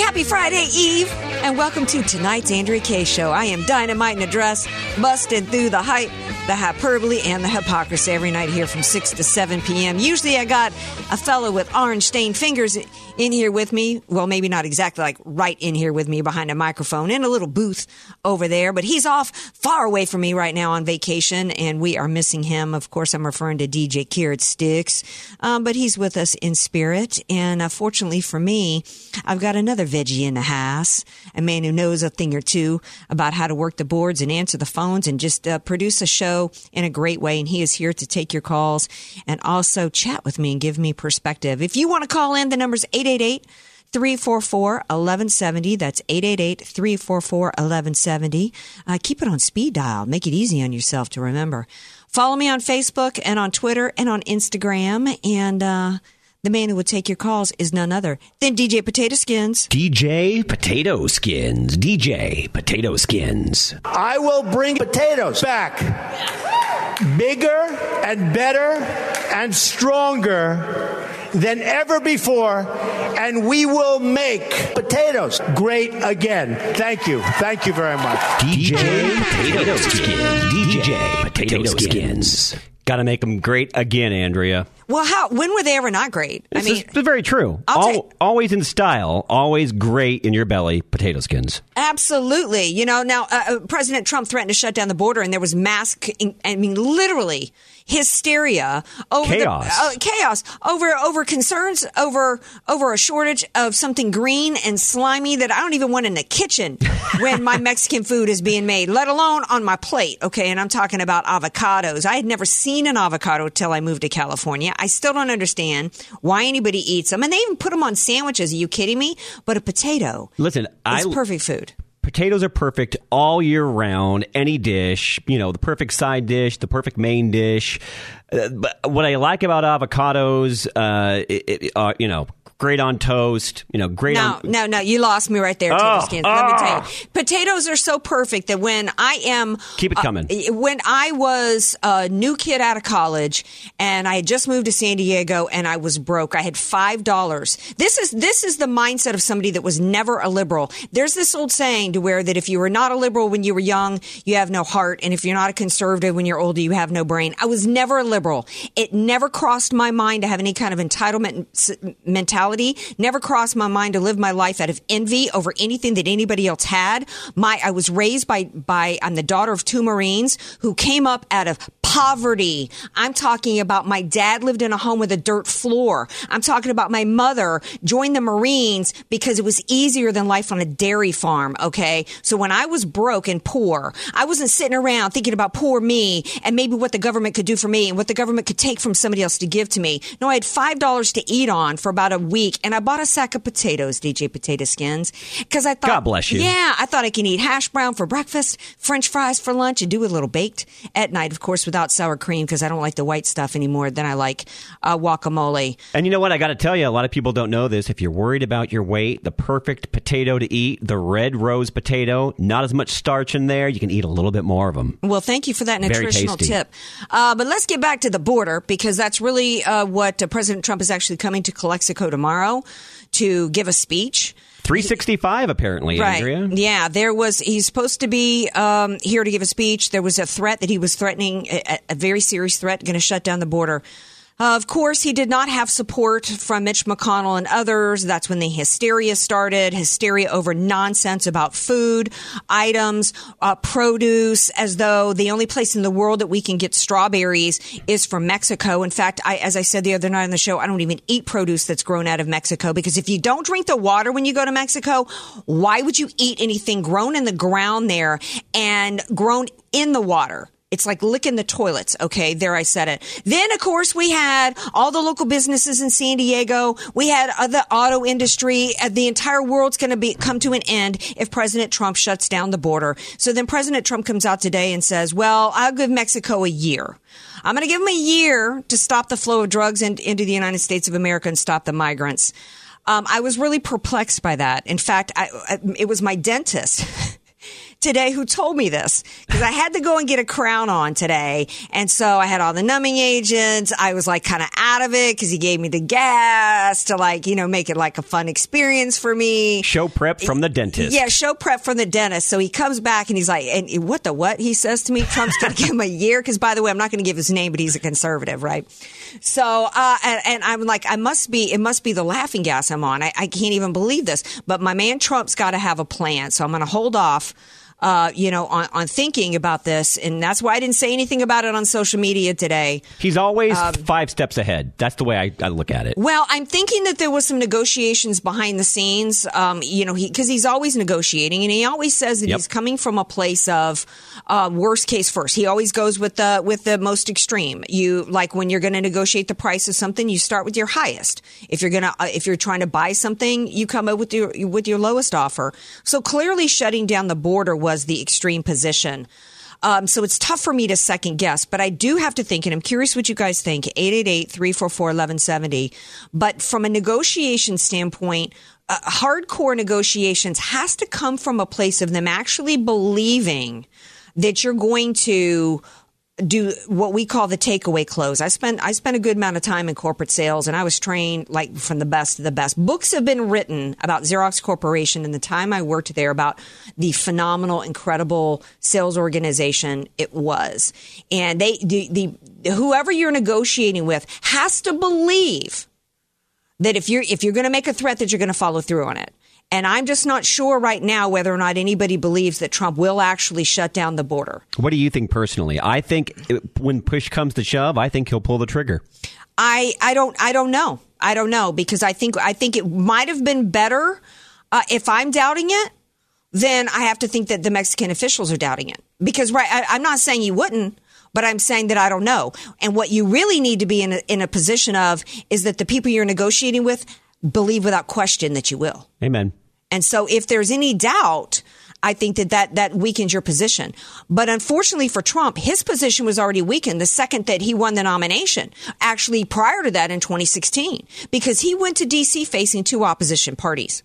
Happy Friday Eve. And welcome to tonight's Andrea Kaye Show. I am dynamite in a dress, busted through the hype, the hyperbole, and the hypocrisy every night here from 6 to 7 p.m. Usually I got a fellow with orange stained fingers in here with me. Well, maybe not exactly like right in here with me behind a microphone in a little booth over there, but he's off far away from me right now on vacation, and we are missing him. Of course, I'm referring to DJ Carrot Sticks, um, but he's with us in spirit. And uh, fortunately for me, I've got another veggie in the house, a man who knows a thing or two about how to work the boards and answer the phones and just uh, produce a show in a great way. And he is here to take your calls and also chat with me and give me perspective. If you want to call in, the number's 888 344 1170. That's 888 344 1170. Uh, keep it on speed dial. Make it easy on yourself to remember. Follow me on Facebook and on Twitter and on Instagram. And uh, the man who would take your calls is none other than DJ Potato Skins. DJ Potato Skins. DJ Potato Skins. I will bring potatoes back bigger and better and stronger than ever before, and we will make potatoes great again. Thank you. Thank you very much. DJ Potato Skins. DJ Potato Skins. Got to make them great again, Andrea. Well, how? When were they ever not great? This I mean, is very true. I'll Al- take- always in style, always great in your belly. Potato skins. Absolutely. You know, now uh, uh, President Trump threatened to shut down the border, and there was mass, I mean, literally hysteria over Chaos. the uh, chaos over over concerns over over a shortage of something green and slimy that I don't even want in the kitchen when my Mexican food is being made, let alone on my plate. Okay, and I'm talking about avocados. I had never seen an avocado till I moved to California. I still don't understand why anybody eats them, and they even put them on sandwiches. Are you kidding me? But a potato Listen, I is perfect food. Potatoes are perfect all year round. Any dish, you know, the perfect side dish, the perfect main dish. Uh, but what I like about avocados, uh, it, it, uh, you know, great on toast. You know, great No, on. no, no. No, you lost me right there, Oh, Skins. Let me tell you. Potatoes are so perfect that when I am. Keep it uh, coming. when I was a new kid out of college and I had just moved to San Diego and I was broke, I had $5. This is, this is the mindset of somebody that was never a liberal. There's this old saying to where that if you were not a liberal when you were young, you have no heart. And if you're not a conservative when you're older, you have no brain. I was never a liberal. It never crossed my mind to have any kind of entitlement s- Never crossed my mind to live my life out of envy over anything that anybody else had. My, I was raised by, by, I'm the daughter of two Marines who came up out of poverty. I'm talking about my dad lived in a home with a dirt floor. I'm talking about my mother joined the Marines because it was easier than life on a dairy farm. Okay. So when I was broke and poor, I wasn't sitting around thinking about poor me and maybe what the government could do for me and what the government could take from somebody else to give to me. No, I had $5 to eat on for about a week and I bought a sack of potatoes, DJ Potato Skins, because I thought, God bless you. Yeah, I thought I can eat hash brown for breakfast, French fries for lunch, and do a little baked at night, of course, without sour cream because I don't like the white stuff anymore. than I like uh, guacamole. And you know what? I got to tell you, a lot of people don't know this. If you're worried about your weight, the perfect potato to eat, the red rose potato, not as much starch in there. You can eat a little bit more of them. Well, thank you for that nutritional tip. Uh, but let's get back to the border because that's really uh, what uh, President Trump is actually coming to Calexico tomorrow to give a speech. 365, apparently, Andrea. Yeah, there was. He's supposed to be um, here to give a speech. There was a threat that he was threatening, a, a very serious threat, going to shut down the border. Uh, of course, he did not have support from Mitch McConnell and others. That's when the hysteria started. Hysteria over nonsense about food, items, uh, produce, as though the only place in the world that we can get strawberries is from Mexico. In fact, I, as I said the other night on the show, I don't even eat produce that's grown out of Mexico because if you don't drink the water when you go to Mexico, why would you eat anything grown in the ground there and grown in the water? It's like licking the toilets. Okay. There I said it. Then, of course, we had all the local businesses in San Diego. We had the auto industry. Uh, The entire world's going to be come to an end if President Trump shuts down the border. So then President Trump comes out today and says, well, I'll give Mexico a year. I'm going to give them a year to stop the flow of drugs in, into the United States of America and stop the migrants. Um, I was really perplexed by that. In fact, I, I, it was my dentist today who told me this because I had to go and get a crown on today. And so I had all the numbing agents. I was like kind of out of it because he gave me the gas to like, you know, make it like a fun experience for me. Show prep from the dentist. Yeah, show prep from the dentist. So he comes back and he's like, and what the what? He says to me, Trump's going to give him a year. Cause by the way, I'm not going to give his name, but he's a conservative, right? So, uh, and, and I'm like, I must be, it must be the laughing gas I'm on. I, I can't even believe this, but my man Trump's got to have a plan. So I'm going to hold off. Uh, you know, on, on thinking about this, and that's why I didn't say anything about it on social media today. He's always Um, five steps ahead. That's the way I, I look at it. Well, I'm thinking that there was some negotiations behind the scenes. Um, you know, he because he's always negotiating, and he always says that Yep. he's coming from a place of uh, worst case first. He always goes with the with the most extreme. You like when you're going to negotiate the price of something, you start with your highest. If you're gonna uh, if you're trying to buy something, you come up with your with your lowest offer. So clearly, shutting down the border was the extreme position. Um, so it's tough for me to second guess, but I do have to think, and I'm curious what you guys think 888 344 1170. But from a negotiation standpoint, uh, hardcore negotiations has to come from a place of them actually believing that you're going to do what we call the takeaway close. I spent I spent a good amount of time in corporate sales and I was trained like from the best to the best. Books have been written about Xerox Corporation and the time I worked there about the phenomenal incredible sales organization it was. And they the, the whoever you're negotiating with has to believe that if you're if you're going to make a threat that you're going to follow through on it. And I'm just not sure right now whether or not anybody believes that Trump will actually shut down the border. What do you think personally? I think when push comes to shove, I think he'll pull the trigger. I I don't I don't know. I don't know because I think I think it might have been better uh, if I'm doubting it. Then I have to think that the Mexican officials are doubting it because right. I, I'm not saying you wouldn't, but I'm saying that I don't know. And what you really need to be in a, in a position of is that the people you're negotiating with believe without question that you will. Amen. And so if there's any doubt, I think that, that that weakens your position. But unfortunately for Trump, his position was already weakened the second that he won the nomination. Actually, prior to that in 2016, because he went to DC facing two opposition parties.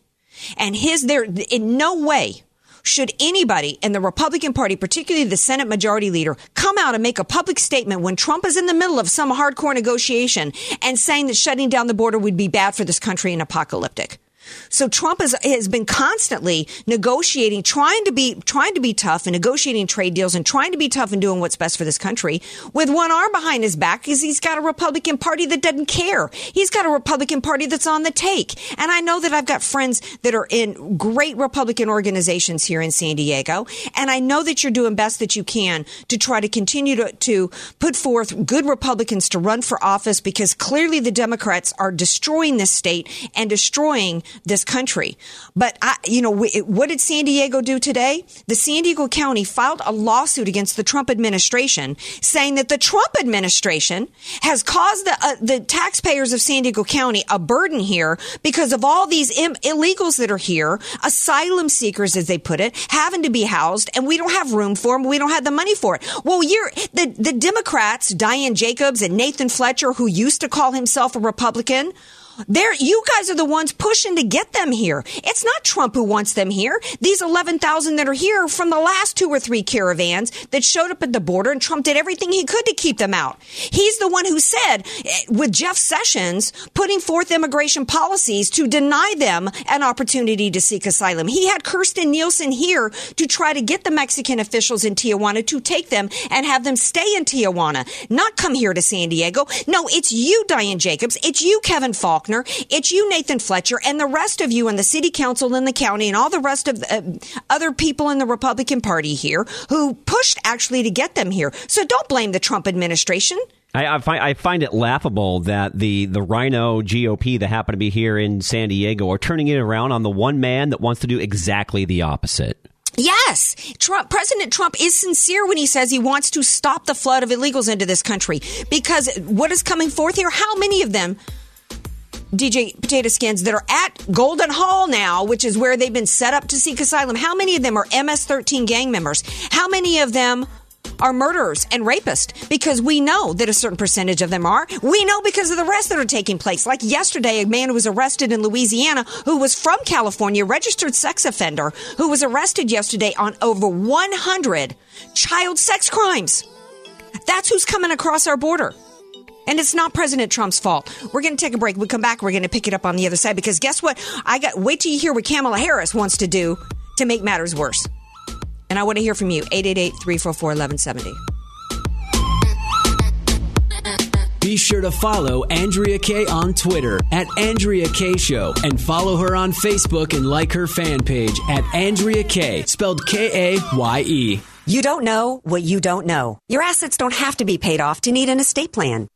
And his there in no way should anybody in the Republican Party, particularly the Senate Majority Leader, come out and make a public statement when Trump is in the middle of some hardcore negotiation and saying that shutting down the border would be bad for this country and apocalyptic. So Trump has, been constantly negotiating, trying to be trying to be tough and negotiating trade deals and trying to be tough and doing what's best for this country with one arm behind his back because he's got a Republican Party that doesn't care. He's got a Republican Party that's on the take. And I know that I've got friends that are in great Republican organizations here in San Diego. And I know that you're doing best that you can to try to continue to, to put forth good Republicans to run for office because clearly the Democrats are destroying this state and destroying this country. But I, you know, what did San Diego do today? The San Diego County filed a lawsuit against the Trump administration saying that the Trump administration has caused the, uh, the taxpayers of San Diego County a burden here because of all these Im- illegals that are here, asylum seekers, as they put it, having to be housed, and we don't have room for them. We don't have the money for it. Well, you're the, the Democrats, Diane Jacobs and Nathan Fletcher, who used to call himself a Republican, You guys are the ones pushing to get them here. It's not Trump who wants them here. These 11,000 that are here from the last two or three caravans that showed up at the border and Trump did everything he could to keep them out. He's the one who said, eh, with Jeff Sessions, putting forth immigration policies to deny them an opportunity to seek asylum. He had Kirstjen Nielsen here to try to get the Mexican officials in Tijuana to take them and have them stay in Tijuana, not come here to San Diego. No, it's you, Diane Jacobs. It's you, Kevin Faulconer. It's you, Nathan Fletcher, and the rest of you in the city council in the county and all the rest of uh, other people in the Republican Party here who pushed actually to get them here. So don't blame the Trump administration. I, I, find, I find it laughable that the, the RINO GOP that happen to be here in San Diego are turning it around on the one man that wants to do exactly the opposite. Yes, Trump, President Trump is sincere when he says he wants to stop the flood of illegals into this country. Because what is coming forth here? How many of them, DJ Potato Skins, that are at Golden Hall now, which is where they've been set up to seek asylum? How many of them are MS 13 gang members? How many of them are murderers and rapists because we know that a certain percentage of them are. We know because of the arrests that are taking place. Like yesterday, a man was arrested in Louisiana who was from California, registered sex offender, who was arrested yesterday on over 100 child sex crimes. That's who's coming across our border. And it's not President Trump's fault. We're going to take a break. We come back. We're going to pick it up on the other side because guess what? I got, wait till you hear what Kamala Harris wants to do to make matters worse. And I want to hear from you. 888 344 1170. Be sure to follow Andrea Kaye on Twitter at Andrea Kaye Show and follow her on Facebook and like her fan page at Andrea Kaye, spelled K A Y E. You don't know what you don't know. Your assets don't have to be paid off to need an estate plan.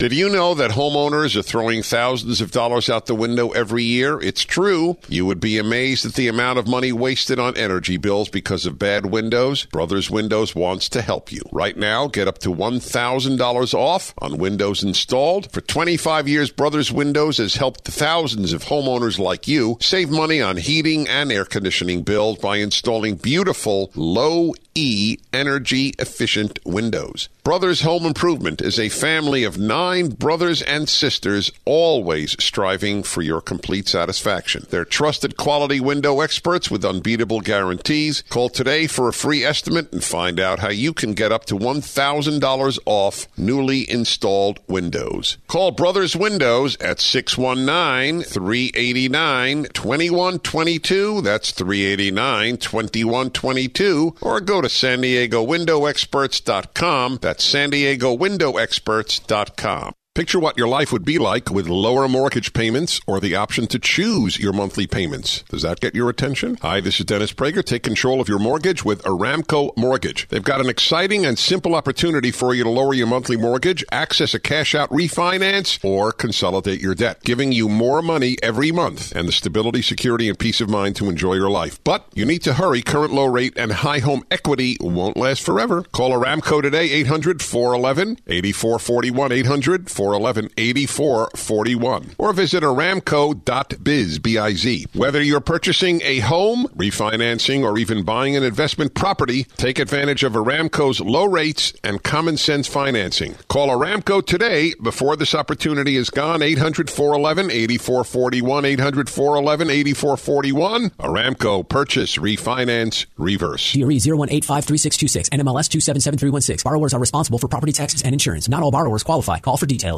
Did you know that homeowners are throwing thousands of dollars out the window every year? It's true. You would be amazed at the amount of money wasted on energy bills because of bad windows. Brothers Windows wants to help you. Right now, get up to $1,000 off on windows installed. For 25 years, Brothers Windows has helped thousands of homeowners like you save money on heating and air conditioning bills by installing beautiful, low E energy efficient windows. Brothers Home Improvement is a family of nine brothers and sisters, always striving for your complete satisfaction. They're trusted quality window experts with unbeatable guarantees. Call today for a free estimate and find out how you can get up to $1,000 off newly installed windows. Call Brothers Windows at 619 389 2122. That's 389 2122. Or go to San Diego Window Experts.com. That's San Diego Window Experts.com. Picture what your life would be like with lower mortgage payments or the option to choose your monthly payments. Does that get your attention? Hi, this is Dennis Prager. Take control of your mortgage with Aramco Mortgage. They've got an exciting and simple opportunity for you to lower your monthly mortgage, access a cash out refinance, or consolidate your debt, giving you more money every month and the stability, security, and peace of mind to enjoy your life. But you need to hurry. Current low rate and high home equity won't last forever. Call Aramco today, 800 411 8441. 800 411 8441. Or visit aramco.biz, B-I-Z. Whether you're purchasing a home, refinancing, or even buying an investment property, take advantage of Aramco's low rates and common sense financing. Call Aramco today before this opportunity is gone. 800 411 8441. 800 411 8441. Aramco Purchase, Refinance, Reverse. GRE 01853626, NMLS 277316. Borrowers are responsible for property taxes and insurance. Not all borrowers qualify. Call for details.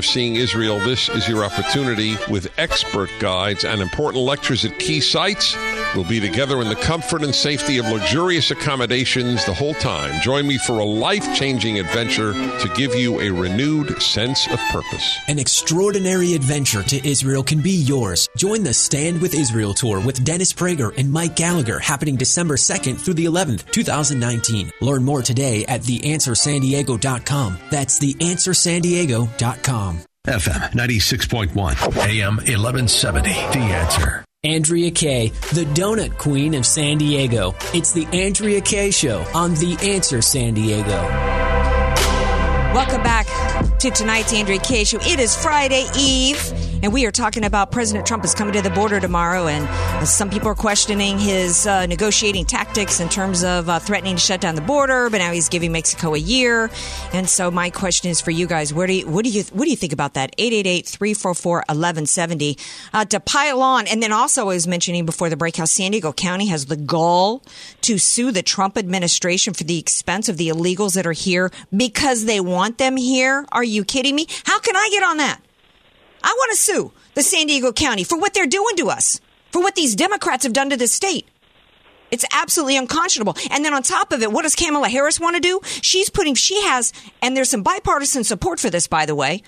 seeing Israel, this is your opportunity with expert guides and important lectures at key sites. We'll be together in the comfort and safety of luxurious accommodations the whole time. Join me for a life changing adventure to give you a renewed sense of purpose. An extraordinary adventure to Israel can be yours. Join the Stand with Israel tour with Dennis Prager and Mike Gallagher happening December 2nd through the 11th, 2019. Learn more today at theanswersandiego.com. That's theanswersandiego.com. FM 96.1, AM 1170. The answer. Andrea Kaye, the donut queen of San Diego. It's the Andrea Kaye Show on The Answer San Diego. Welcome back to tonight's Andrea Kaye Show. It is Friday Eve, and we are talking about President Trump is coming to the border tomorrow, and some people are questioning his uh, negotiating tactics in terms of uh, threatening to shut down the border. But now he's giving Mexico a year, and so my question is for you guys: Where do you, what do you what do you think about that? 888-344-1170 uh, to pile on, and then also I was mentioning before the break how San Diego County has the gall to sue the Trump administration for the expense of the illegals that are here because they want them here. Are you kidding me? How can I get on that? I want to sue the San Diego County for what they're doing to us, for what these Democrats have done to this state. It's absolutely unconscionable. And then on top of it, what does Kamala Harris want to do? She's putting, she has, and there's some bipartisan support for this, by the way.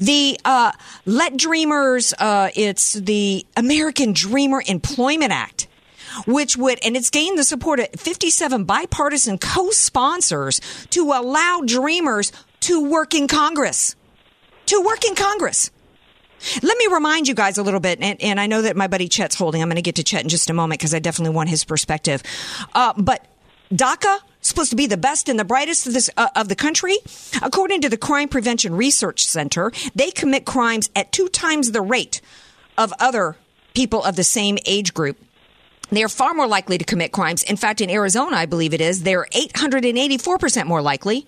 The uh, Let Dreamers, uh, it's the American Dreamer Employment Act which would, and it's gained the support of 57 bipartisan co-sponsors to allow dreamers to work in Congress. To work in Congress. Let me remind you guys a little bit, and, and I know that my buddy Chet's holding. I'm going to get to Chet in just a moment because I definitely want his perspective. Uh, but DACA supposed to be the best and the brightest of this uh, of the country. According to the Crime Prevention Research Center, they commit crimes at two times the rate of other people of the same age group. They are far more likely to commit crimes. In fact, in Arizona, I believe it is, they're 884% more likely.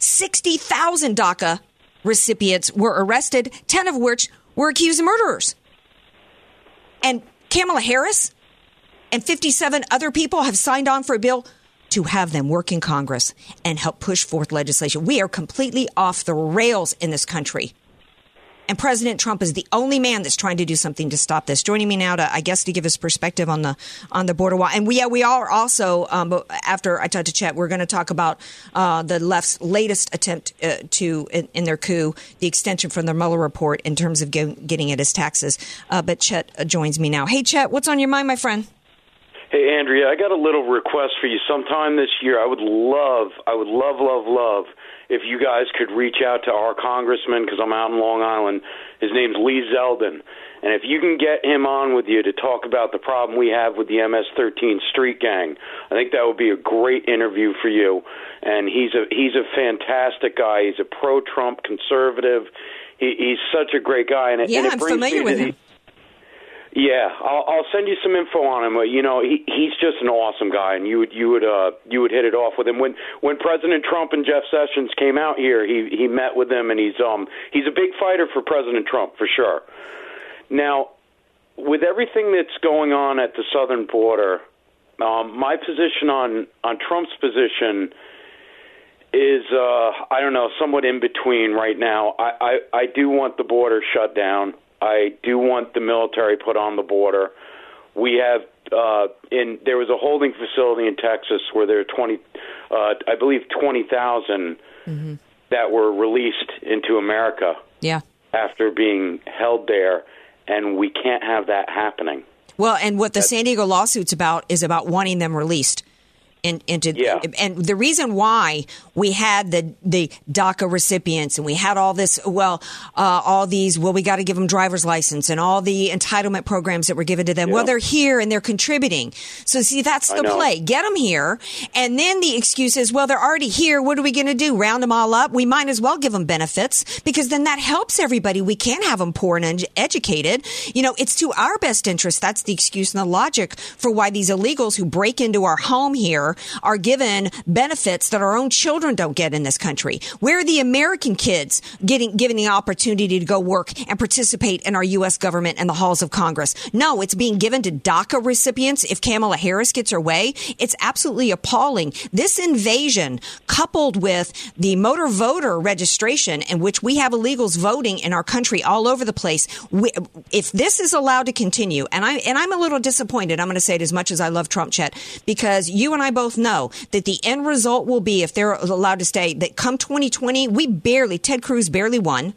60,000 DACA recipients were arrested, 10 of which were accused of murderers. And Kamala Harris and 57 other people have signed on for a bill to have them work in Congress and help push forth legislation. We are completely off the rails in this country. And President Trump is the only man that's trying to do something to stop this. Joining me now to, I guess, to give his perspective on the on the border wall. And we, yeah, we are also um, after I talked to Chet, we're going to talk about uh, the left's latest attempt uh, to in, in, their coup, the extension from the Mueller report in terms of get, getting at his taxes. Uh, but Chet uh, joins me now. Hey, Chet, what's on your mind, my friend? Hey, Andrea, I got a little request for you. Sometime this year, I would love, I would love, love, love if you guys could reach out to our congressman because I'm out in Long Island. His name's Lee Zeldin. And if you can get him on with you to talk about the problem we have with the MS-13 street gang, I think that would be a great interview for you. And he's a he's a fantastic guy. He's a pro-Trump conservative. He, he's such a great guy. And it, yeah, and it I'm familiar with him. Yeah, I'll, I'll send you some info on him. You know, he, he's just an awesome guy, and you would you would uh, you would hit it off with him. When when President Trump and Jeff Sessions came out here, he he met with them, and he's um he's a big fighter for President Trump for sure. Now, with everything that's going on at the southern border, um, my position on on Trump's position is uh, I don't know, somewhat in between right now. I, I I do want the border shut down. I do want the military put on the border. We have uh, in there was a holding facility in Texas where there are twenty, uh, I believe twenty that were released into America Yeah. after being held there, and we can't have that happening. Well, and what the San Diego lawsuit's about is about wanting them released. In, into and the reason why we had the the DACA recipients and we had all this well uh, all these well we got to give them driver's license and all the entitlement programs that were given to them. Well they're here and they're contributing. So see that's the play. Get them here. And then the excuse is well they're already here. What are we going to do? Round them all up? We might as well give them benefits because then that helps everybody. We can't have them poor and uneducated you know it's to our best interest. That's the excuse and the logic for why these illegals who break into our home here are given benefits that our own children don't get in this country. Where are the American kids getting given the opportunity to go work and participate in our U.S. government and the halls of Congress? No, it's being given to DACA recipients if Kamala Harris gets her way. It's absolutely appalling. This invasion, coupled with the motor voter registration, in which we have illegals voting in our country all over the place, we, if this is allowed to continue, and I and I'm a little disappointed. I'm going to say it as much as I love Trump, Chet, because you and I both know that the end result will be if they're allowed to stay that come 2020, we barely Ted Cruz barely won.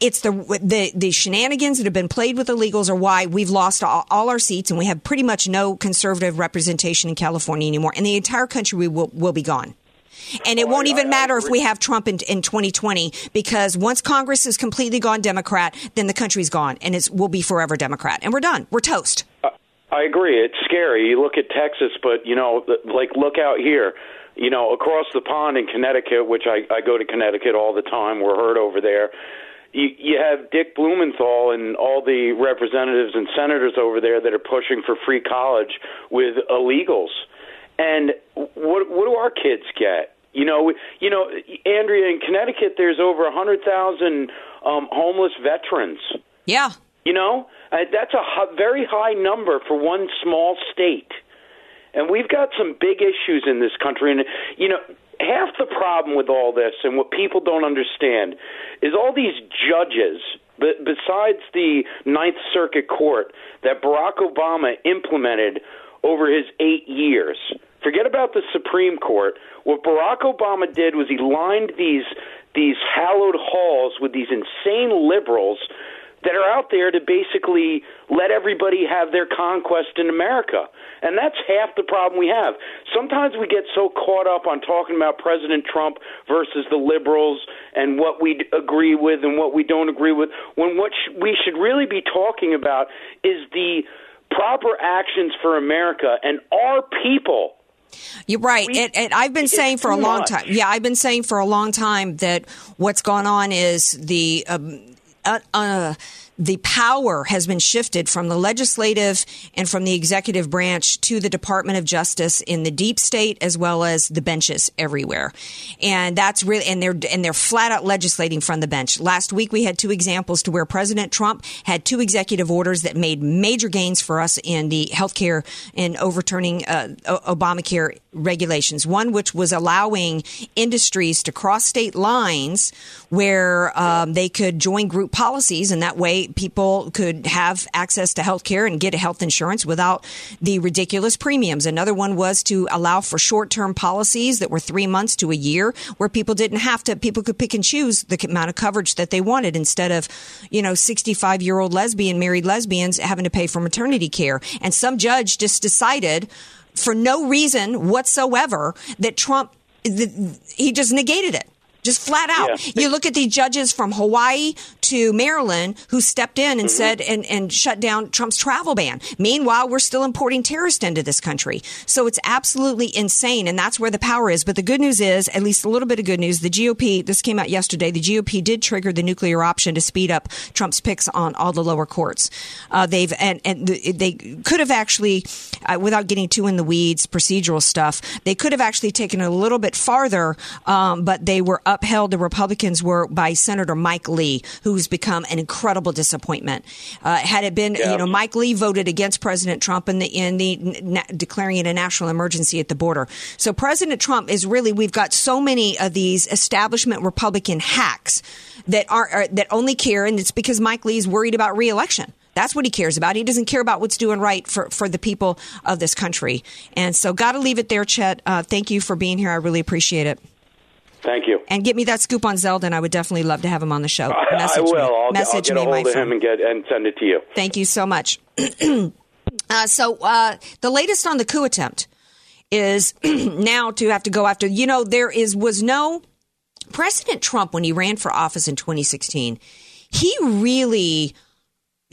It's the the the shenanigans that have been played with illegals are why we've lost all, all our seats and we have pretty much no conservative representation in California anymore. And the entire country we will will be gone. And it oh, won't even matter if we have Trump in, in 2020 because once Congress is completely gone Democrat, then the country's gone and it's will be forever Democrat. And we're done. We're toast. Uh, I agree. It's scary. You look at Texas, but you know, like look out here. You know, across the pond in Connecticut, which I, I go to Connecticut all the time. We're heard over there. You, you have Dick Blumenthal and all the representatives and senators over there that are pushing for free college with illegals. And what what do our kids get? You know, you know, Andrea in Connecticut, there's over a hundred thousand um, homeless veterans. Yeah. You know, uh, that's a very high number for one small state. And we've got some big issues in this country. And, you know, half the problem with all this and what people don't understand is all these judges, b- besides the Ninth Circuit Court, that Barack Obama implemented over his eight years. Forget about the Supreme Court. What Barack Obama did was he lined these these hallowed halls with these insane liberals that are out there to basically let everybody have their conquest in America. And that's half the problem we have. Sometimes we get so caught up on talking about President Trump versus the liberals and what we agree with and what we don't agree with, when what sh- we should really be talking about is the proper actions for America and our people. You're right. and, and I've been saying for a long much. time. Yeah, I've been saying for a long time that what's gone on is the um, uh, uh, the power has been shifted from the legislative and from the executive branch to the Department of Justice in the deep state as well as the benches everywhere. And that's really and they're and they're flat out legislating from the bench. Last week we had two examples to where President Trump had two executive orders that made major gains for us in the healthcare and overturning uh, Obamacare regulations. One which was allowing industries to cross state lines where um, they could join group policies, and that way people could have access to health care and get health insurance without the ridiculous premiums. Another one was to allow for short term policies that were three months to a year, where people didn't have to, people could pick and choose the amount of coverage that they wanted instead of, you know, 65 year old lesbian, married lesbians having to pay for maternity care. And some judge just decided for no reason whatsoever that Trump, he just negated it. Just flat out. You look at the judges from Hawaii to Maryland who stepped in and said and, and shut down Trump's travel ban. Meanwhile, we're still importing terrorists into this country. So it's absolutely insane. And that's where the power is. But the good news is, at least a little bit of good news, the GOP, this came out yesterday, the GOP did trigger the nuclear option to speed up Trump's picks on all the lower courts. Uh, they've, and, and they could have actually, uh, without getting too in the weeds, procedural stuff, they could have actually taken it a little bit farther, um, but they were upheld, the Republicans were by Senator Mike Lee, who's become an incredible disappointment. Uh, had it been, you know, Mike Lee voted against President Trump in the, in the na- declaring it a national emergency at the border. So President Trump is really, we've got so many of these establishment Republican hacks that are, are that only care, and it's because Mike Lee is worried about reelection. That's what he cares about. He doesn't care about what's doing right for, for the people of this country. And so, got to leave it there, Chet. Uh, thank you for being here. I really appreciate it. Thank you. And get me that scoop on Zeldin. I would definitely love to have him on the show. I, I Message will. me. I'll, Message I'll get me, a my hold of friend. him and get and send it to you. Thank you so much. uh, so, uh, the latest on the coup attempt is now to have to go after. You know, there is was no President Trump when he ran for office in 2016. He really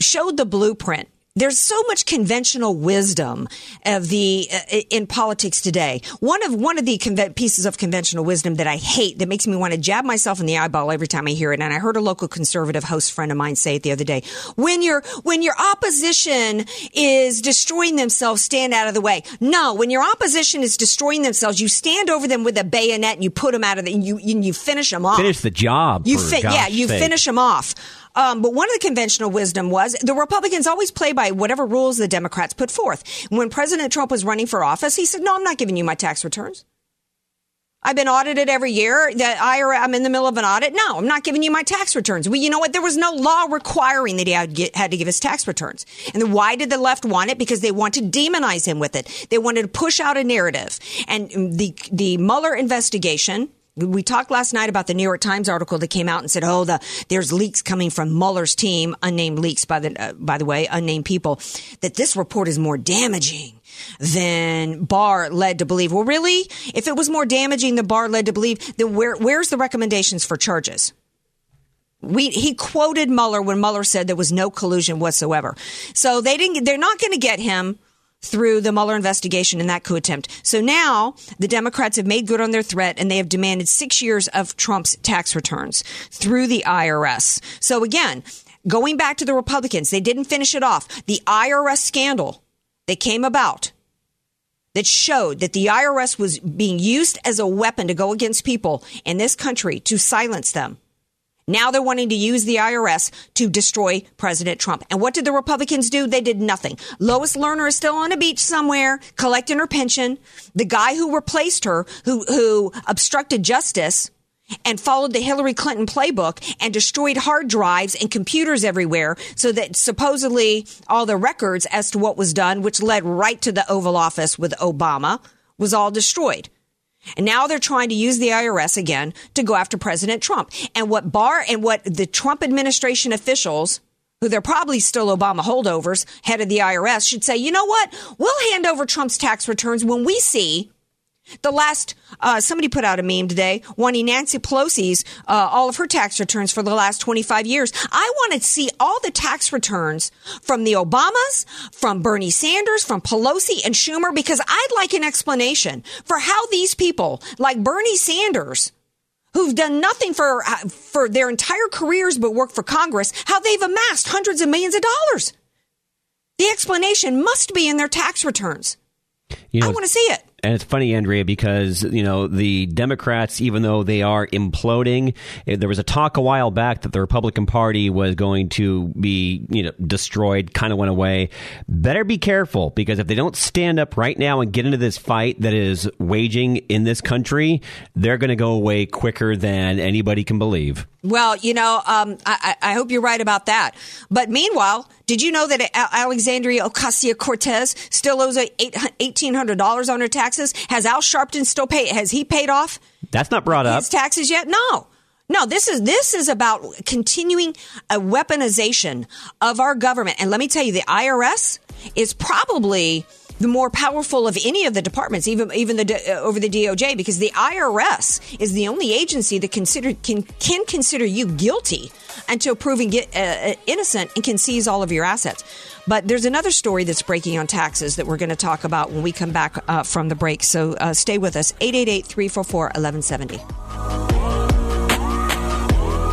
showed the blueprint there's so much conventional wisdom of the uh, in politics today. One of one of the conve- pieces of conventional wisdom that I hate that makes me want to jab myself in the eyeball every time I hear it. And I heard a local conservative host friend of mine say it the other day. When your when your opposition is destroying themselves, stand out of the way. No, when your opposition is destroying themselves, you stand over them with a bayonet and you put them out of the you you, you finish them off. Finish the job. You fi- yeah, you sake. finish them off. Um, but one of the conventional wisdom was the Republicans always play by whatever rules the Democrats put forth. When President Trump was running for office, he said, "No, I'm not giving you my tax returns. I've been audited every year. The IRS, I'm in the middle of an audit. No, I'm not giving you my tax returns. Well, you know what? There was no law requiring that he had, get, had to give his tax returns. And why did the left want it? Because they want to demonize him with it. They wanted to push out a narrative. And the the Mueller investigation we talked last night about the New York Times article that came out and said, "Oh, the there's leaks coming from Mueller's team, unnamed leaks by the uh, by the way, unnamed people, that this report is more damaging." than Barr led to believe. Well, really, if it was more damaging than Barr led to believe, then where where's the recommendations for charges? We, he quoted Mueller when Mueller said there was no collusion whatsoever. So they didn't. They're not going to get him through the Mueller investigation and that coup attempt. So now the Democrats have made good on their threat and they have demanded six years of Trump's tax returns through the IRS. So again, going back to the Republicans, they didn't finish it off. The IRS scandal that came about that showed that the IRS was being used as a weapon to go against people in this country to silence them. Now they're wanting to use the IRS to destroy President Trump. And what did the Republicans do? They did nothing. Lois Lerner is still on a beach somewhere collecting her pension. The guy who replaced her, who, who obstructed justice and followed the Hillary Clinton playbook and destroyed hard drives and computers everywhere so that supposedly all the records as to what was done, which led right to the Oval Office with Obama, was all destroyed. And now they're trying to use the IRS again to go after President Trump. And what Barr and what the Trump administration officials, who they're probably still Obama holdovers, head of the IRS, should say, you know what? We'll hand over Trump's tax returns when we see the last, uh, somebody put out a meme today wanting Nancy Pelosi's, uh, all of her tax returns for the last 25 years. I want to see all the tax returns from the Obamas, from Bernie Sanders, from Pelosi and Schumer, because I'd like an explanation for how these people, like Bernie Sanders, who've done nothing for, uh, for their entire careers but work for Congress, how they've amassed hundreds of millions of dollars. The explanation must be in their tax returns. You know, I want to see it. And it's funny, Andrea, because you know the Democrats, even though they are imploding, eh, there was a talk a while back that the Republican Party was going to be, you know, destroyed. Kind of went away. Better be careful because if they don't stand up right now and get into this fight that is waging in this country, they're going to go away quicker than anybody can believe. Well, you know, um, I, I hope you're right about that. But meanwhile, did you know that Alexandria Ocasio Cortez still owes eighteen hundred dollars on her taxes? Has Al Sharpton still paid? Has he paid off That's not brought up. his taxes yet? No. No, this is this is about continuing a weaponization of our government. And let me tell you, the IRS is probably the more powerful of any of the departments, even even the uh, over the DOJ, because the IRS is the only agency that consider can can consider you guilty until proven get, uh, innocent and can seize all of your assets. But there's another story that's breaking on taxes that we're going to talk about when we come back uh, from the break. So uh, stay with us. 888 344 1170.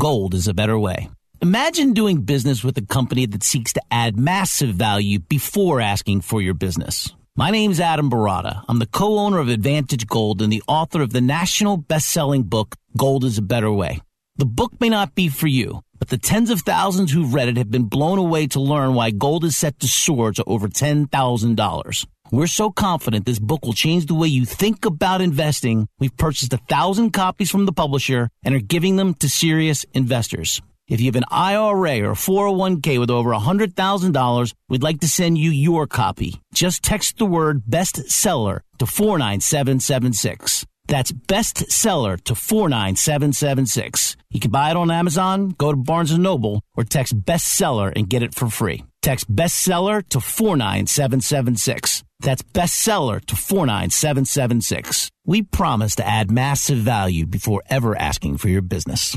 Gold is a better way. Imagine doing business with a company that seeks to add massive value before asking for your business. My name's Adam Baratta. I'm the co-owner of Advantage Gold and the author of the national best-selling book, Gold is a Better Way. The book may not be for you, but the tens of thousands who've read it have been blown away to learn why gold is set to soar to over $10,000. We're so confident this book will change the way you think about investing. We've purchased a thousand copies from the publisher and are giving them to serious investors. If you have an IRA or 401k with over $100,000, we'd like to send you your copy. Just text the word bestseller to 49776. That's bestseller to 49776. You can buy it on Amazon, go to Barnes & Noble, or text bestseller and get it for free. Text bestseller to 49776. That's bestseller to 49776. We promise to add massive value before ever asking for your business.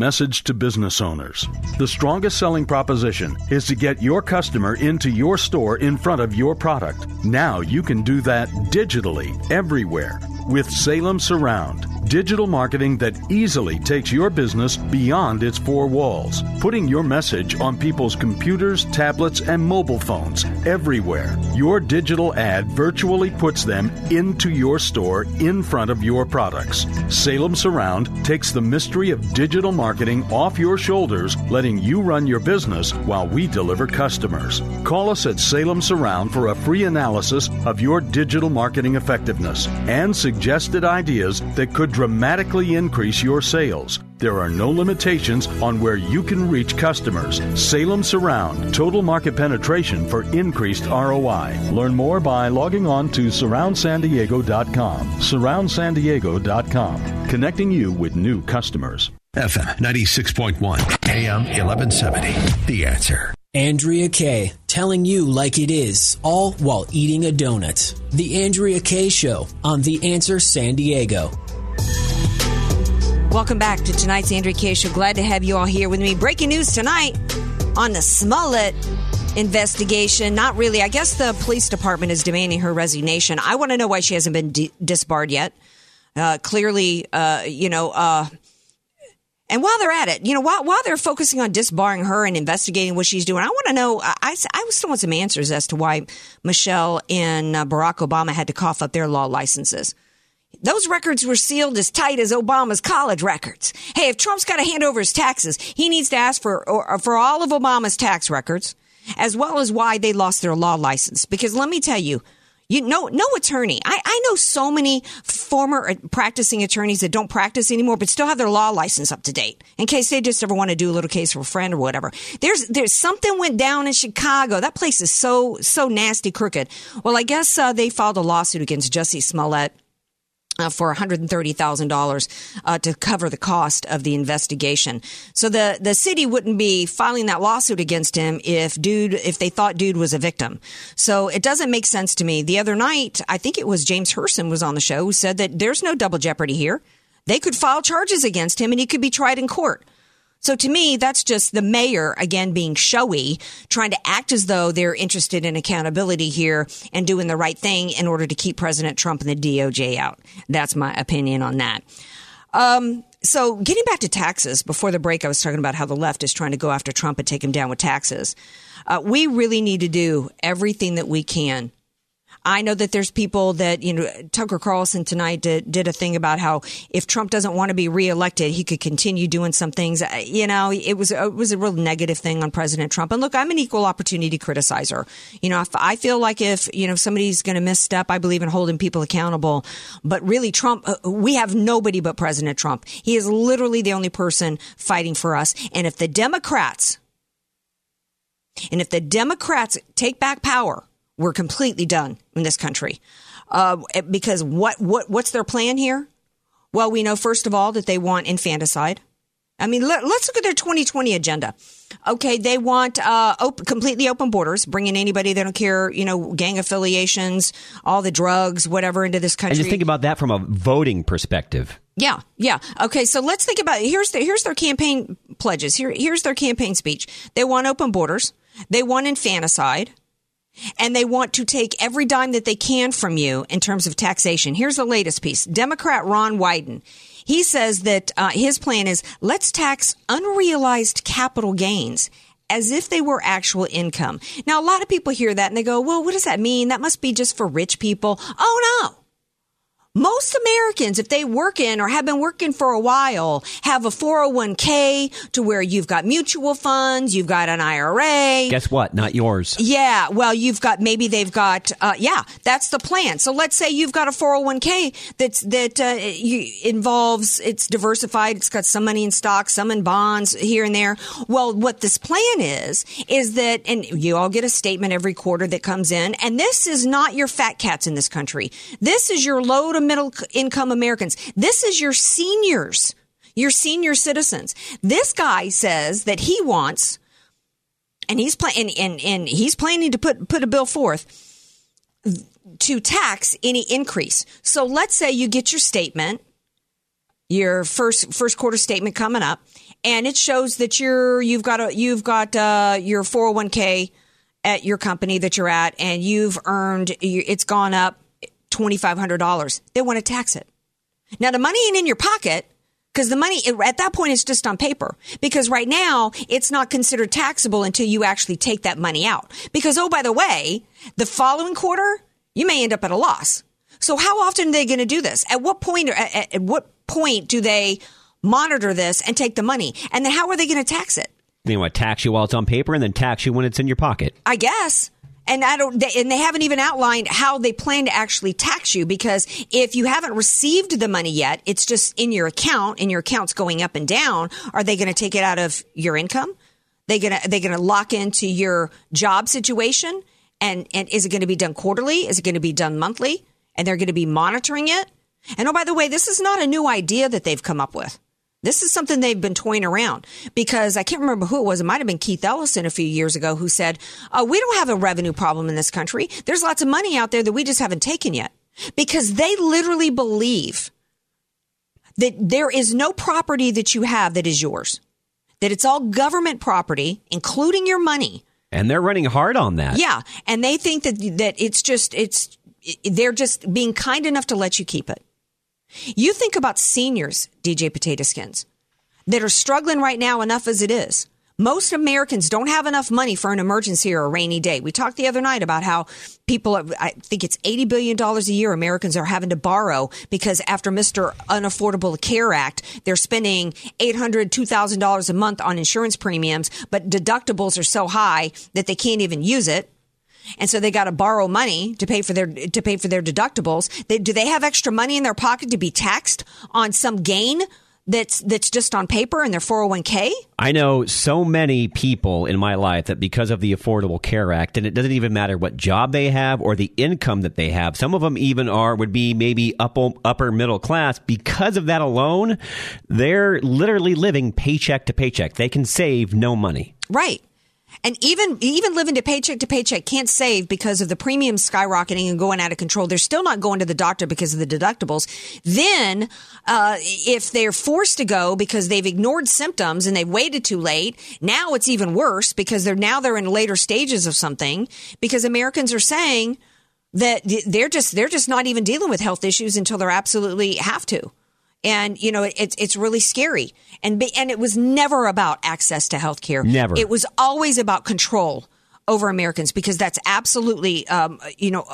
message to business owners. The strongest selling proposition is to get your customer into your store in front of your product. Now you can do that digitally everywhere with Salem Surround. Digital marketing that easily takes your business beyond its four walls, putting your message on people's computers, tablets, and mobile phones everywhere. Your digital ad virtually puts them into your store in front of your products. Salem Surround takes the mystery of digital marketing off your shoulders, letting you run your business while we deliver customers. Call us at Salem Surround for a free analysis of your digital marketing effectiveness and suggested ideas that could dramatically increase your sales. There are no limitations on where you can reach customers. Salem Surround, total market penetration for increased ROI. Learn more by logging on to surroundsandiego.com. Surroundsandiego.com, connecting you with new customers. FM 96.1, AM 1170. The answer. Andrea Kaye, telling you like it is, all while eating a donut. The Andrea Kaye Show on The Answer San Diego. Welcome back to tonight's Andrea Kaye Show. Glad to have you all here with me. Breaking news tonight on the Smollett investigation. Not really. I guess the police department is demanding her resignation. I want to know why she hasn't been di- disbarred yet. Uh, clearly, uh, you know, uh, and while they're at it, you know, while, while they're focusing on disbarring her and investigating what she's doing, I want to know, I, I, still want some answers as to why Michelle and uh, Barack Obama had to cough up their law licenses. Those records were sealed as tight as Obama's college records. Hey, if Trump's got to hand over his taxes, he needs to ask for, or, for all of Obama's tax records, as well as why they lost their law license. Because let me tell you, you know, no attorney. I, I know so many former practicing attorneys that don't practice anymore, but still have their law license up to date in case they just ever want to do a little case for a friend or whatever. There's, there's something went down in Chicago. That place is so, so nasty crooked. Well, I guess, uh, they filed a lawsuit against Jussie Smollett uh, for $130,000 uh, to cover the cost of the investigation. So the the city wouldn't be filing that lawsuit against him if dude if they thought dude was a victim. So it doesn't make sense to me. The other night, I think it was James Hirsen was on the show who said that there's no double jeopardy here. They could file charges against him and he could be tried in court. So to me, that's just the mayor again being showy, trying to act as though they're interested in accountability here and doing the right thing in order to keep President Trump and the DOJ out. That's my opinion on that. Um, so getting back to taxes, before the break, I was talking about how the left is trying to go after Trump and take him down with taxes. Uh, we really need to do everything that we can I know that there's people that, you know, Tucker Carlson tonight did, did a thing about how if Trump doesn't want to be reelected, he could continue doing some things. Uh, You know, it was, it was a real negative thing on President Trump. And look, I'm an equal opportunity criticizer. You know, if I feel like if, you know, somebody's going to misstep, I believe in holding people accountable. But really, Trump, uh, we have nobody but President Trump. He is literally the only person fighting for us. And if the Democrats, and if the Democrats take back power, we're completely done in this country. Uh, because what, what, what's their plan here? Well, we know, first of all, that they want infanticide. I mean, let, us look at their 2020 agenda. Okay, they want uh, open, completely open borders, bringing anybody they don't care, you know, gang affiliations, all the drugs, whatever, into this country. And just think about that from a voting perspective. Yeah, yeah. Okay, so let's think about here's the, here's their campaign pledges. Here here's their campaign speech. They want open borders. They want infanticide. And they want to take every dime that they can from you in terms of taxation. Here's the latest piece. Democrat Ron Wyden. He says that uh, his plan is let's tax unrealized capital gains as if they were actual income. Now, a lot of people hear that and they go, well, what does that mean? That must be just for rich people. Oh, no. Most Americans, if they work in or have been working for a while, have a 401k to where you've got mutual funds, you've got an IRA. Guess what? Not yours. Yeah, well, you've got maybe they've got uh, yeah, that's the plan. So let's say you've got a 401k that's that uh, you, involves it's diversified. It's got some money in stocks, some in bonds here and there. Well, what this plan is is that, and you all get a statement every quarter that comes in, and this is not your fat cats in this country. This is your low to middle income Americans. This is your seniors, your senior citizens. This guy says that he wants, and he's planning, and, and, and he's planning to put put a bill forth to tax any increase. So let's say you get your statement, your first first quarter statement coming up, and it shows that you're you've got a you've got uh, your 401k at your company that you're at, and you've earned it's gone up $2,500. They want to tax it. Now, the money ain't in your pocket because the money at that point is just on paper. Because right now, it's not considered taxable until you actually take that money out. Because, oh, by the way, the following quarter, you may end up at a loss. So, how often are they going to do this? At what point? Uh, at, at what point do they monitor this and take the money? And then, how are they going to tax it? They want to tax you while it's on paper, and then tax you when it's in your pocket. I guess and I don't, they, and they haven't even outlined how they plan to actually tax you because if you haven't received the money yet, it's just in your account and your account's going up and down. Are they going to take it out of your income? They gonna they gonna lock into your job situation, and and is it going to be done quarterly? Is it going to be done monthly? And they're going to be monitoring it. And oh, by the way, this is not a new idea that they've come up with. This is something they've been toying around because I can't remember who it was. It might have been Keith Ellison a few years ago who said, uh, we don't have a revenue problem in this country. There's lots of money out there that we just haven't taken yet because they literally believe that there is no property that you have that is yours, that it's all government property, including your money. And they're running hard on that. Yeah. And they think that, that it's just, it's, they're just being kind enough to let you keep it. You think about seniors, DJ Potato Skins, that are struggling right now enough as it is. Most Americans don't have enough money for an emergency or a rainy day. We talked the other night about how people, I think it's $80 billion a year Americans are having to borrow because after Mr. Unaffordable Care Act, they're spending $800, $2,000 a month on insurance premiums, but deductibles are so high that they can't even use it and so they got to borrow money to pay for their to pay for their deductibles. They, do they have extra money in their pocket to be taxed on some gain that's that's just on paper in their 401k? I know so many people in my life that because of the Affordable Care Act, and it doesn't even matter what job they have or the income that they have. Some of them even are would be maybe upper upper middle class. Because of that alone, they're literally living paycheck to paycheck. They can save no money. Right. And even even living to paycheck to paycheck can't save because of the premiums skyrocketing and going out of control. They're still not going to the doctor because of the deductibles. Then, uh, if they're forced to go because they've ignored symptoms and they waited too late, now it's even worse because they're now they're in later stages of something because Americans are saying that they're just they're just not even dealing with health issues until they're absolutely have to and you know it's it's really scary. And and it was never about access to health care Never. it was always about control over Americans because that's absolutely um, you know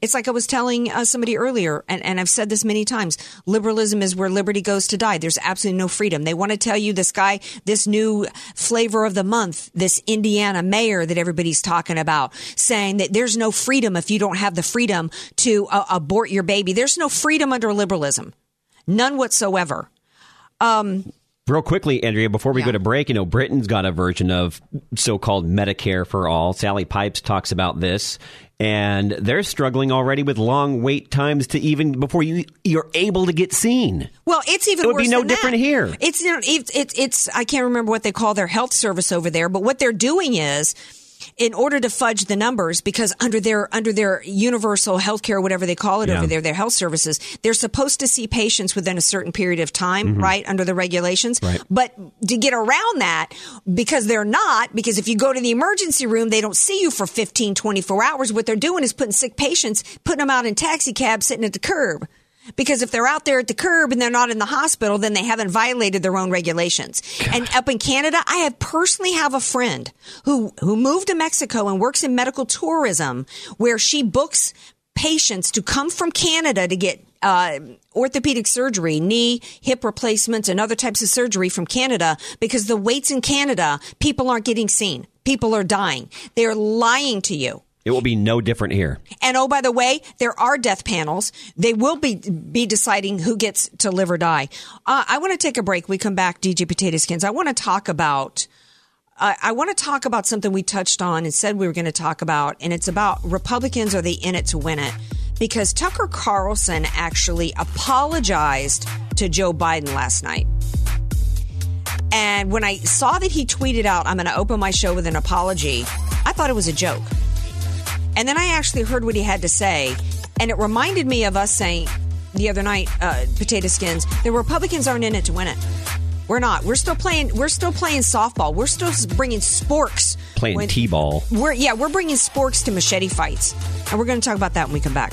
it's like I was telling uh, somebody earlier and, and I've said this many times liberalism is where liberty goes to die. There's absolutely no freedom. They want to tell you this guy this new flavor of the month this Indiana mayor that everybody's talking about saying that there's no freedom if you don't have the freedom to uh, abort your baby. There's no freedom under liberalism None whatsoever. Um, Real quickly, Andrea, before we go to break, you know, Britain's got a version of so called Medicare for all. Sally Pipes talks about this, and they're struggling already with long wait times to even before you, you're able to get seen. well, it's even It would be no different that. here. It's, it's it's it's I can't remember what they call their health service over there, but what they're doing is in order to fudge the numbers because under their under their universal health care whatever they call it Yeah. over there their health services they're supposed to see patients within a certain period of time Mhm. right under the regulations Right. but to get around that because they're not because if you go to the emergency room they don't see you for 15 24 hours what they're doing is putting sick patients putting them out in taxi cabs sitting at the curb because if they're out there at the curb and they're not in the hospital, then they haven't violated their own regulations. And up in Canada, I have personally have a friend who, who moved to Mexico and works in medical tourism where she books patients to come from Canada to get uh, orthopedic surgery, knee, hip replacements, and other types of surgery from Canada because the waits in Canada, people aren't getting seen. People are dying. They're lying to you. It will be no different here. And oh, by the way, there are death panels. They will be be deciding who gets to live or die. Uh, I want to take a break. We come back, DJ Potato Skins. I want to talk about. Uh, I want to talk about something we touched on and said we were going to talk about, and it's about Republicans are they in it to win it? Because Tucker Carlson actually apologized to Joe Biden last night. And when I saw that he tweeted out, I'm going to open my show with an apology, I thought it was a joke. And then I actually heard what he had to say, and it reminded me of us saying the other night, uh, potato skins, the Republicans aren't in it to win it. We're not. We're still playing. We're still playing softball. We're still bringing sporks. Playing t-ball. We're yeah. We're bringing sporks to machete fights, and we're going to talk about that when we come back.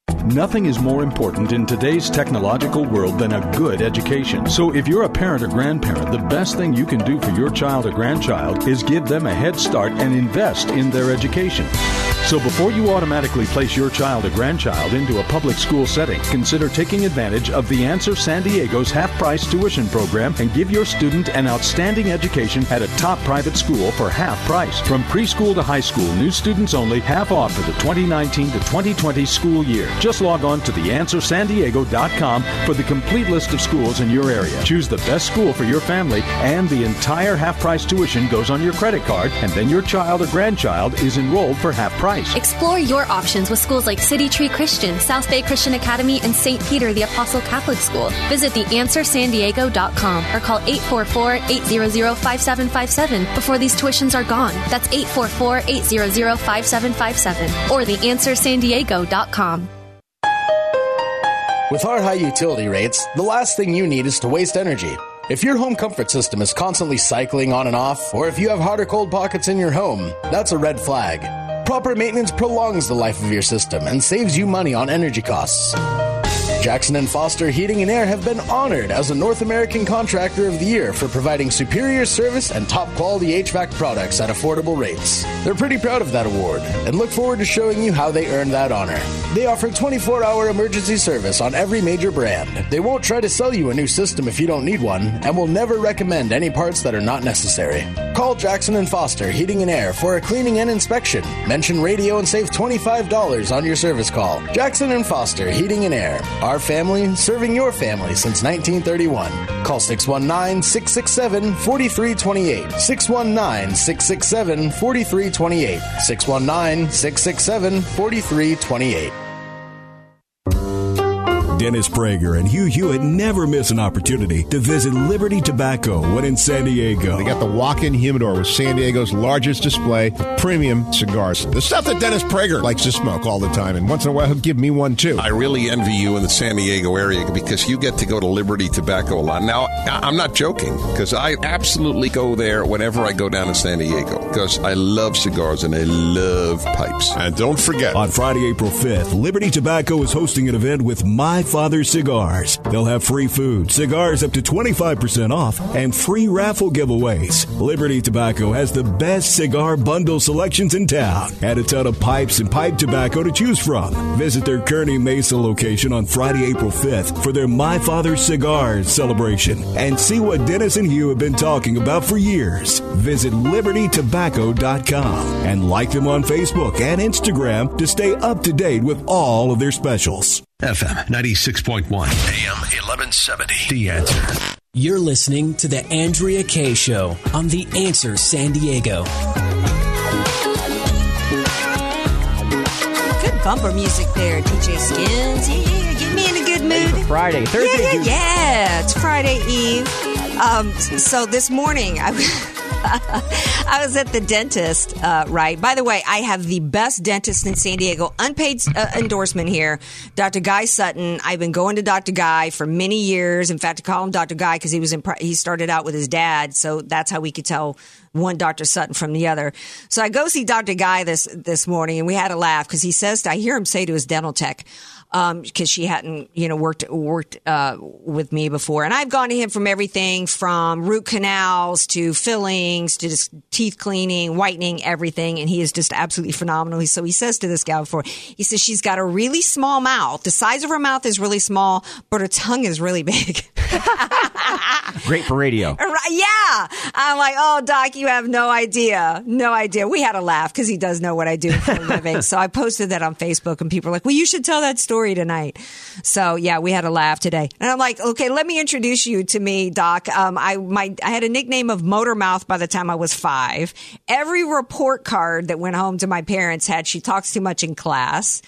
Nothing is more important in today's technological world than a good education. So if you're a parent or grandparent, the best thing you can do for your child or grandchild is give them a head start and invest in their education. So before you automatically place your child or grandchild into a public school setting, consider taking advantage of the Answer San Diego's half-price tuition program and give your student an outstanding education at a top private school for half price. From preschool to high school, new students only, half off for the 2019 to 2020 school year. Just log on to theanswersandiego.com for the complete list of schools in your area. Choose the best school for your family, and the entire half price tuition goes on your credit card, and then your child or grandchild is enrolled for half price. Explore your options with schools like City Tree Christian, South Bay Christian Academy, and St. Peter the Apostle Catholic School. Visit theanswersandiego.com or call 844-800-5757 before these tuitions are gone. That's 844-800-5757 or theanswersandiego.com. With our high utility rates, the last thing you need is to waste energy. If your home comfort system is constantly cycling on and off, or if you have hot or cold pockets in your home, that's a red flag. Proper maintenance prolongs the life of your system and saves you money on energy costs. Jackson and Foster Heating and Air have been honored as a North American Contractor of the Year for providing superior service and top quality HVAC products at affordable rates. They're pretty proud of that award and look forward to showing you how they earned that honor. They offer 24 hour emergency service on every major brand. They won't try to sell you a new system if you don't need one and will never recommend any parts that are not necessary. Call Jackson and Foster Heating and Air for a cleaning and inspection. Mention radio and save $25 on your service call. Jackson and Foster Heating and Air. Family serving your family since 1931. Call 619 667 4328. 619 667 4328. 619 667 4328. Dennis Prager and Hugh Hewitt never miss an opportunity to visit Liberty Tobacco when in San Diego. They got the walk-in humidor with San Diego's largest display of premium cigars. The stuff that Dennis Prager likes to smoke all the time, and once in a while he'll give me one too. I really envy you in the San Diego area because you get to go to Liberty Tobacco a lot. Now, I- I'm not joking because I absolutely go there whenever I go down to San Diego because I love cigars and I love pipes. And don't forget, On Friday, April 5th, Liberty Tobacco is hosting an event with My Father Cigars. They'll have free food, cigars up to 25% off, and free raffle giveaways. Liberty Tobacco has the best cigar bundle selections in town and a ton of pipes and pipe tobacco to choose from. Visit their Kearny Mesa location on Friday, April 5th for their My Father Cigars celebration and see what Dennis and Hugh have been talking about for years. Visit libertytobacco.com and like them on Facebook and Instagram to stay up to date with all of their specials. FM 96.1, AM 1170. The answer. You're listening to The Andrea Kaye Show on The Answer San Diego. Good bumper music there, DJ Skins. Yeah, yeah, yeah. Get me in a good mood. Friday, Thursday. Yeah, yeah, yeah. It's Friday Eve. Um, so this morning, I I was at the dentist, uh, right? By the way, I have the best dentist in San Diego, unpaid uh, endorsement here, Dr. Guy Sutton. I've been going to Dr. Guy for many years. In fact, I call him Dr. Guy because he was in, he started out with his dad, so that's how we could tell one Dr. Sutton from the other. So I go see Dr. Guy this this morning, and we had a laugh because he says, I hear him say to his dental tech, because she hadn't, you know, worked worked uh, with me before, and I've gone to him from everything from root canals to fillings to just teeth cleaning, whitening, everything, and he is just absolutely phenomenal. He- So he says to this gal before, he says she's got a really small mouth. The size of her mouth is really small, but her tongue is really big. Great for radio. Yeah. I'm like, oh, Doc, you have no idea. No idea. We had a laugh because he does know what I do for a living. so I posted that on Facebook and people are like, well, you should tell that story tonight. So yeah, we had a laugh today. And I'm like, okay, let me introduce you to me, Doc. Um, I, my, I had a nickname of Motor Mouth by the time I was five. Every report card that went home to my parents had, she talks too much in class.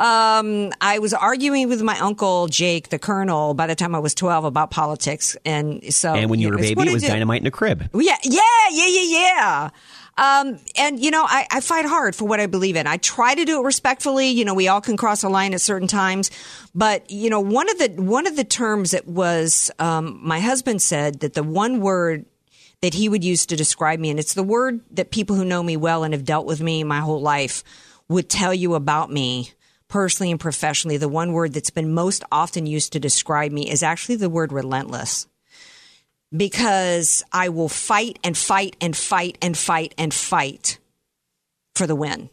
Um, I was arguing with my uncle Jake, the colonel, by the time I was 12 about politics. And so, and when you were a baby, it was dynamite in a crib. Yeah, yeah, yeah, yeah, yeah. Um, and you know, I, I fight hard for what I believe in. I try to do it respectfully. You know, we all can cross a line at certain times, but you know, one of the one of the terms that was um, my husband said that the one word that he would use to describe me, and it's the word that people who know me well and have dealt with me my whole life would tell you about me personally and professionally. The one word that's been most often used to describe me is actually the word relentless because I will fight and fight and fight and fight and fight for the win.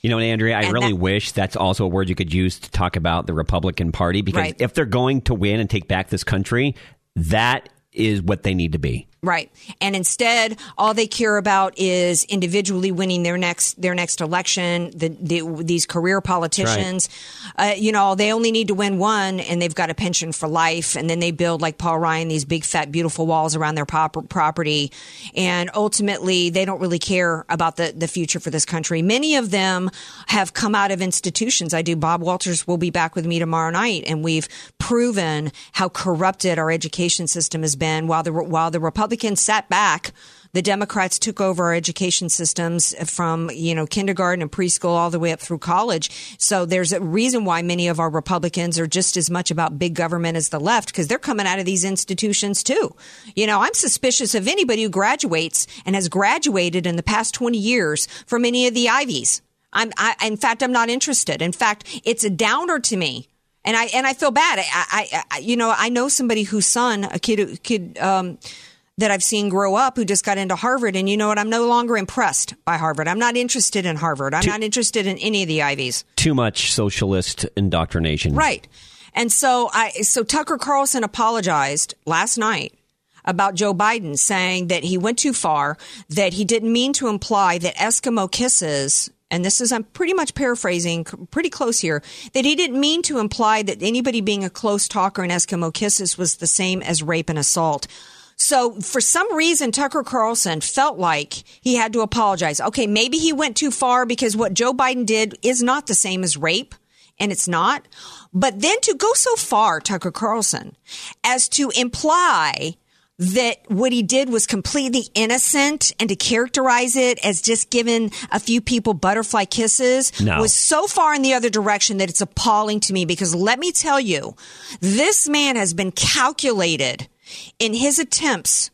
You know, Andrea, I And really that- wish that's also a word you could use to talk about the Republican Party because Right. if they're going to win and take back this country, that is what they need to be. Right. And instead, all they care about is individually winning their next their next election. The, the these career politicians, uh, you know, they only need to win one, and they've got a pension for life. And then they build, like Paul Ryan, these big fat beautiful walls around their pop- property. And ultimately, they don't really care about the the future for this country. Many of them have come out of institutions. I do. Bob Walters will be back with me tomorrow night, and we've proven how corrupted our education system has been. While the while the Republicans sat back, the Democrats took over our education systems from, you know, kindergarten and preschool all the way up through college. So there's a reason why many of our Republicans are just as much about big government as the left because they're coming out of these institutions too. You know, I'm suspicious of anybody who graduates and has graduated in the past 20 years from any of the Ivies. I'm, I, in fact, I'm not interested. In fact, it's a downer to me and I and I feel bad. I, I, I, you know I know somebody whose son, a kid, kid um, that I've seen grow up who just got into Harvard, and you know what? I'm no longer impressed by Harvard. I'm not interested in Harvard. I'm not interested in any of the Ivies. Too much socialist indoctrination. Right. And so I so Tucker Carlson apologized last night about Joe Biden saying that he went too far, that he didn't mean to imply that Eskimo kisses and this is I'm pretty much paraphrasing pretty close here that he didn't mean to imply that anybody being a close talker in Eskimo kisses was the same as rape and assault. So for some reason, Tucker Carlson felt like he had to apologize. Okay, maybe he went too far because what Joe Biden did is not the same as rape, and it's not. But then to go so far, Tucker Carlson, as to imply that what he did was completely innocent and to characterize it as just giving a few people butterfly kisses No. was so far in the other direction that it's appalling to me because let me tell you, this man has been calculated in his attempts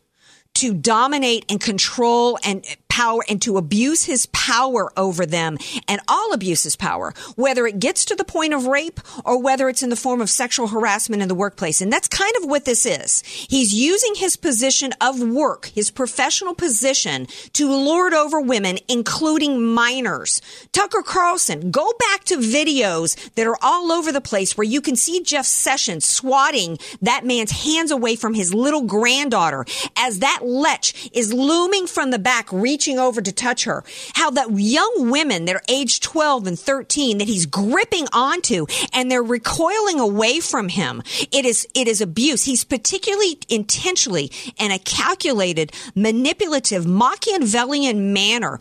to dominate and control and power and to abuse his power over them and all abuse his power, whether it gets to the point of rape or whether it's in the form of sexual harassment in the workplace. And that's kind of what this is. He's using his position of work, his professional position to lord over women, including minors. Tucker Carlson, go back to videos that are all over the place where you can see Jeff Sessions swatting that man's hands away from his little granddaughter as that lech is looming from the back, reaching over to touch her. How the young women that are age 12 and 13 that he's gripping onto and they're recoiling away from him. It is, it is abuse. He's particularly intentionally in a calculated, manipulative, Machiavellian manner,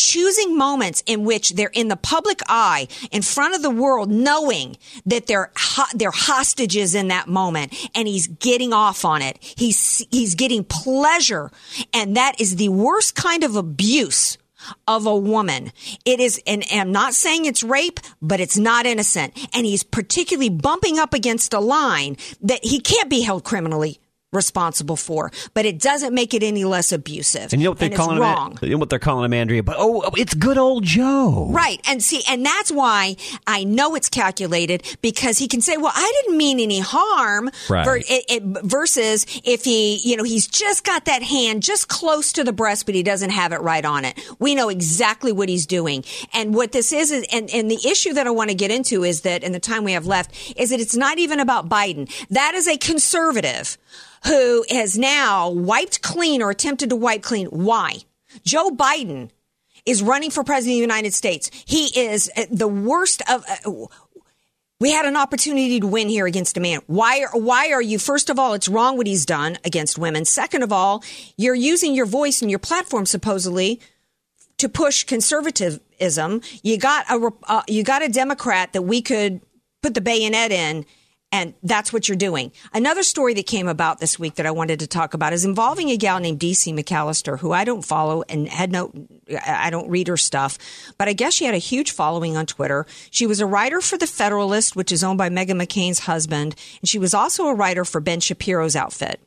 choosing moments in which they're in the public eye, in front of the world, knowing that they're ho- they're hostages in that moment, and he's getting off on it. He's he's getting pleasure, and that is the worst kind of abuse of a woman. It is, and, and I'm not saying it's rape, but it's not innocent. And he's particularly bumping up against a line that he can't be held criminally responsible for, but it doesn't make it any less abusive. And you know what they're calling him? wrong. You know what they're calling him, Andrea? But oh, oh, it's good old Joe. Right. And see, and that's why I know it's calculated because he can say, well, I didn't mean any harm. Right. Ver- it, it, versus if he, you know, he's just got that hand just close to the breast, but he doesn't have it right on it. We know exactly what he's doing. And what this is, is and, and the issue that I want to get into is that in the time we have left is that it's not even about Biden. That is a conservative who has now wiped clean or attempted to wipe clean. Why? Joe Biden is running for president of the United States. He is uh, the worst of. Uh, we had an opportunity to win here against a man. Why? Why are you? First of all, it's wrong what he's done against women. Second of all, you're using your voice and your platform supposedly to push conservatism. You got a uh, you got a Democrat that we could put the bayonet in. And that's what you're doing. Another story that came about this week that I wanted to talk about is involving a gal named DC McAllister, who I don't follow and had no, I don't read her stuff, but I guess she had a huge following on Twitter. She was a writer for The Federalist, which is owned by Meghan McCain's husband, and she was also a writer for Ben Shapiro's outfit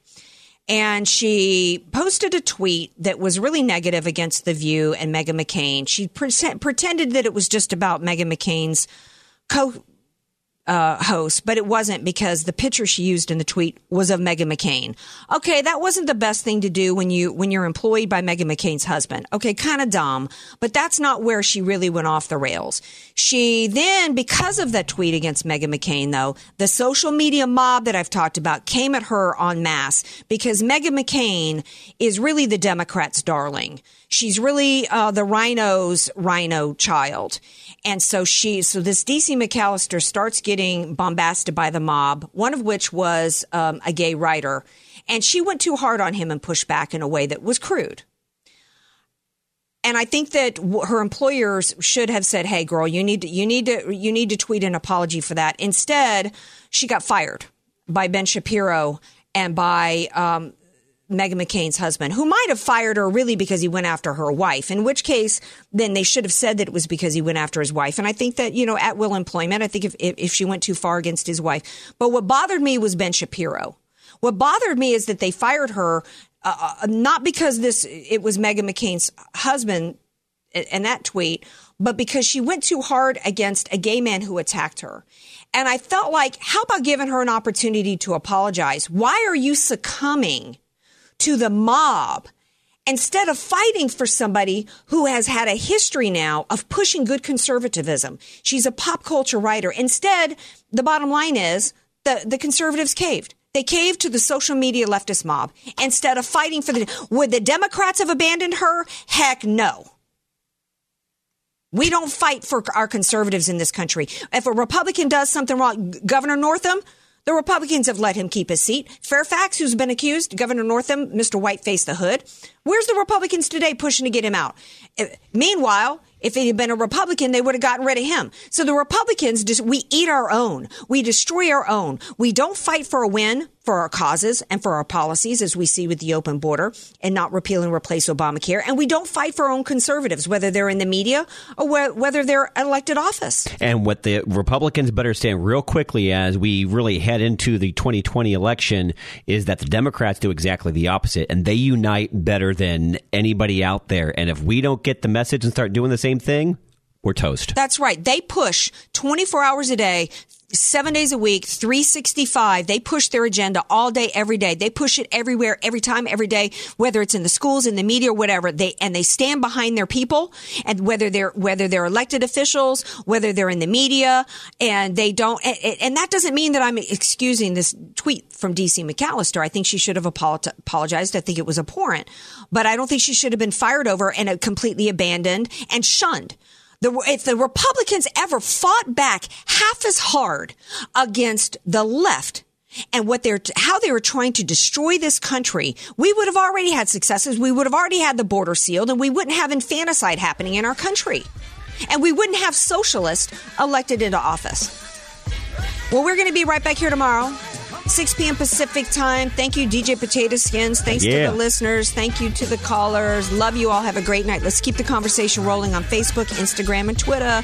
and she posted a tweet that was really negative against The View and Meghan McCain. She pre- pretended that it was just about Meghan McCain's co uh, host, but it wasn't because the picture she used in the tweet was of Meghan McCain. Okay, that wasn't the best thing to do when you when you're employed by Meghan McCain's husband. Okay, kind of dumb, but that's not where she really went off the rails. She then, because of that tweet against Meghan McCain, though, the social media mob that I've talked about came at her en masse because Meghan McCain is really the Democrats' darling. She's really uh, the RINO's RINO child. And so she, so this DC McAllister starts getting bombasted by the mob, one of which was um, a gay writer. And she went too hard on him and pushed back in a way that was crude. And I think that her employers should have said, "Hey, girl, you need to, you need to, you need to tweet an apology for that." Instead, she got fired by Ben Shapiro and by um, Meghan McCain's husband, who might have fired her really because he went after her wife, in which case then they should have said that it was because he went after his wife. And I think that, you know, at will employment, I think if, if, she went too far against his wife. But what bothered me was Ben Shapiro. What bothered me is that they fired her, uh, uh, not because this, it was Meghan McCain's husband and that tweet, but because she went too hard against a gay man who attacked her. And I felt like, how about giving her an opportunity to apologize? Why are you succumbing to the mob instead of fighting for somebody who has had a history now of pushing good conservatism. She's a pop culture writer. Instead, the bottom line is the, the conservatives caved. They caved to the social media leftist mob instead of fighting for the. Would the Democrats have abandoned her? Heck no. We don't fight for our conservatives in this country. If a Republican does something wrong, Governor Northam, the Republicans have let him keep his seat. Fairfax, who's been accused, Governor Northam, Mr. Whiteface the Hood. Where's the Republicans today pushing to get him out? Uh, meanwhile, if it had been a Republican, they would have gotten rid of him. So the Republicans, we eat our own. We destroy our own. We don't fight for a win for our causes and for our policies, as we see with the open border and not repeal and replace Obamacare. And we don't fight for our own conservatives, whether they're in the media or wh- whether they're elected office. And what the Republicans better understand real quickly as we really head into the 2020 election is that the Democrats do exactly the opposite and they unite better than anybody out there. And if we don't get the message and start doing the same thing, we're toast. That's right. They push 24 hours a day, seven days a week, 365. They push their agenda all day, every day. They push it everywhere, every time, every day, whether it's in the schools, in the media, whatever. They, and they stand behind their people and whether they're, whether they're elected officials, whether they're in the media and they don't, and, and that doesn't mean that I'm excusing this tweet from DC McAllister. I think she should have apologized. I think it was abhorrent, but I don't think she should have been fired over and uh, completely abandoned and shunned. The, if the Republicans ever fought back half as hard against the left and what they're, how they were trying to destroy this country, we would have already had successes. We would have already had the border sealed and we wouldn't have infanticide happening in our country. And we wouldn't have socialists elected into office. Well, we're going to be right back here tomorrow. 6 p.m. Pacific time. Thank you, DJ Potato Skins. Thanks Yeah. to the listeners. Thank you to the callers. Love you all. Have a great night. Let's keep the conversation rolling on Facebook, Instagram, and Twitter.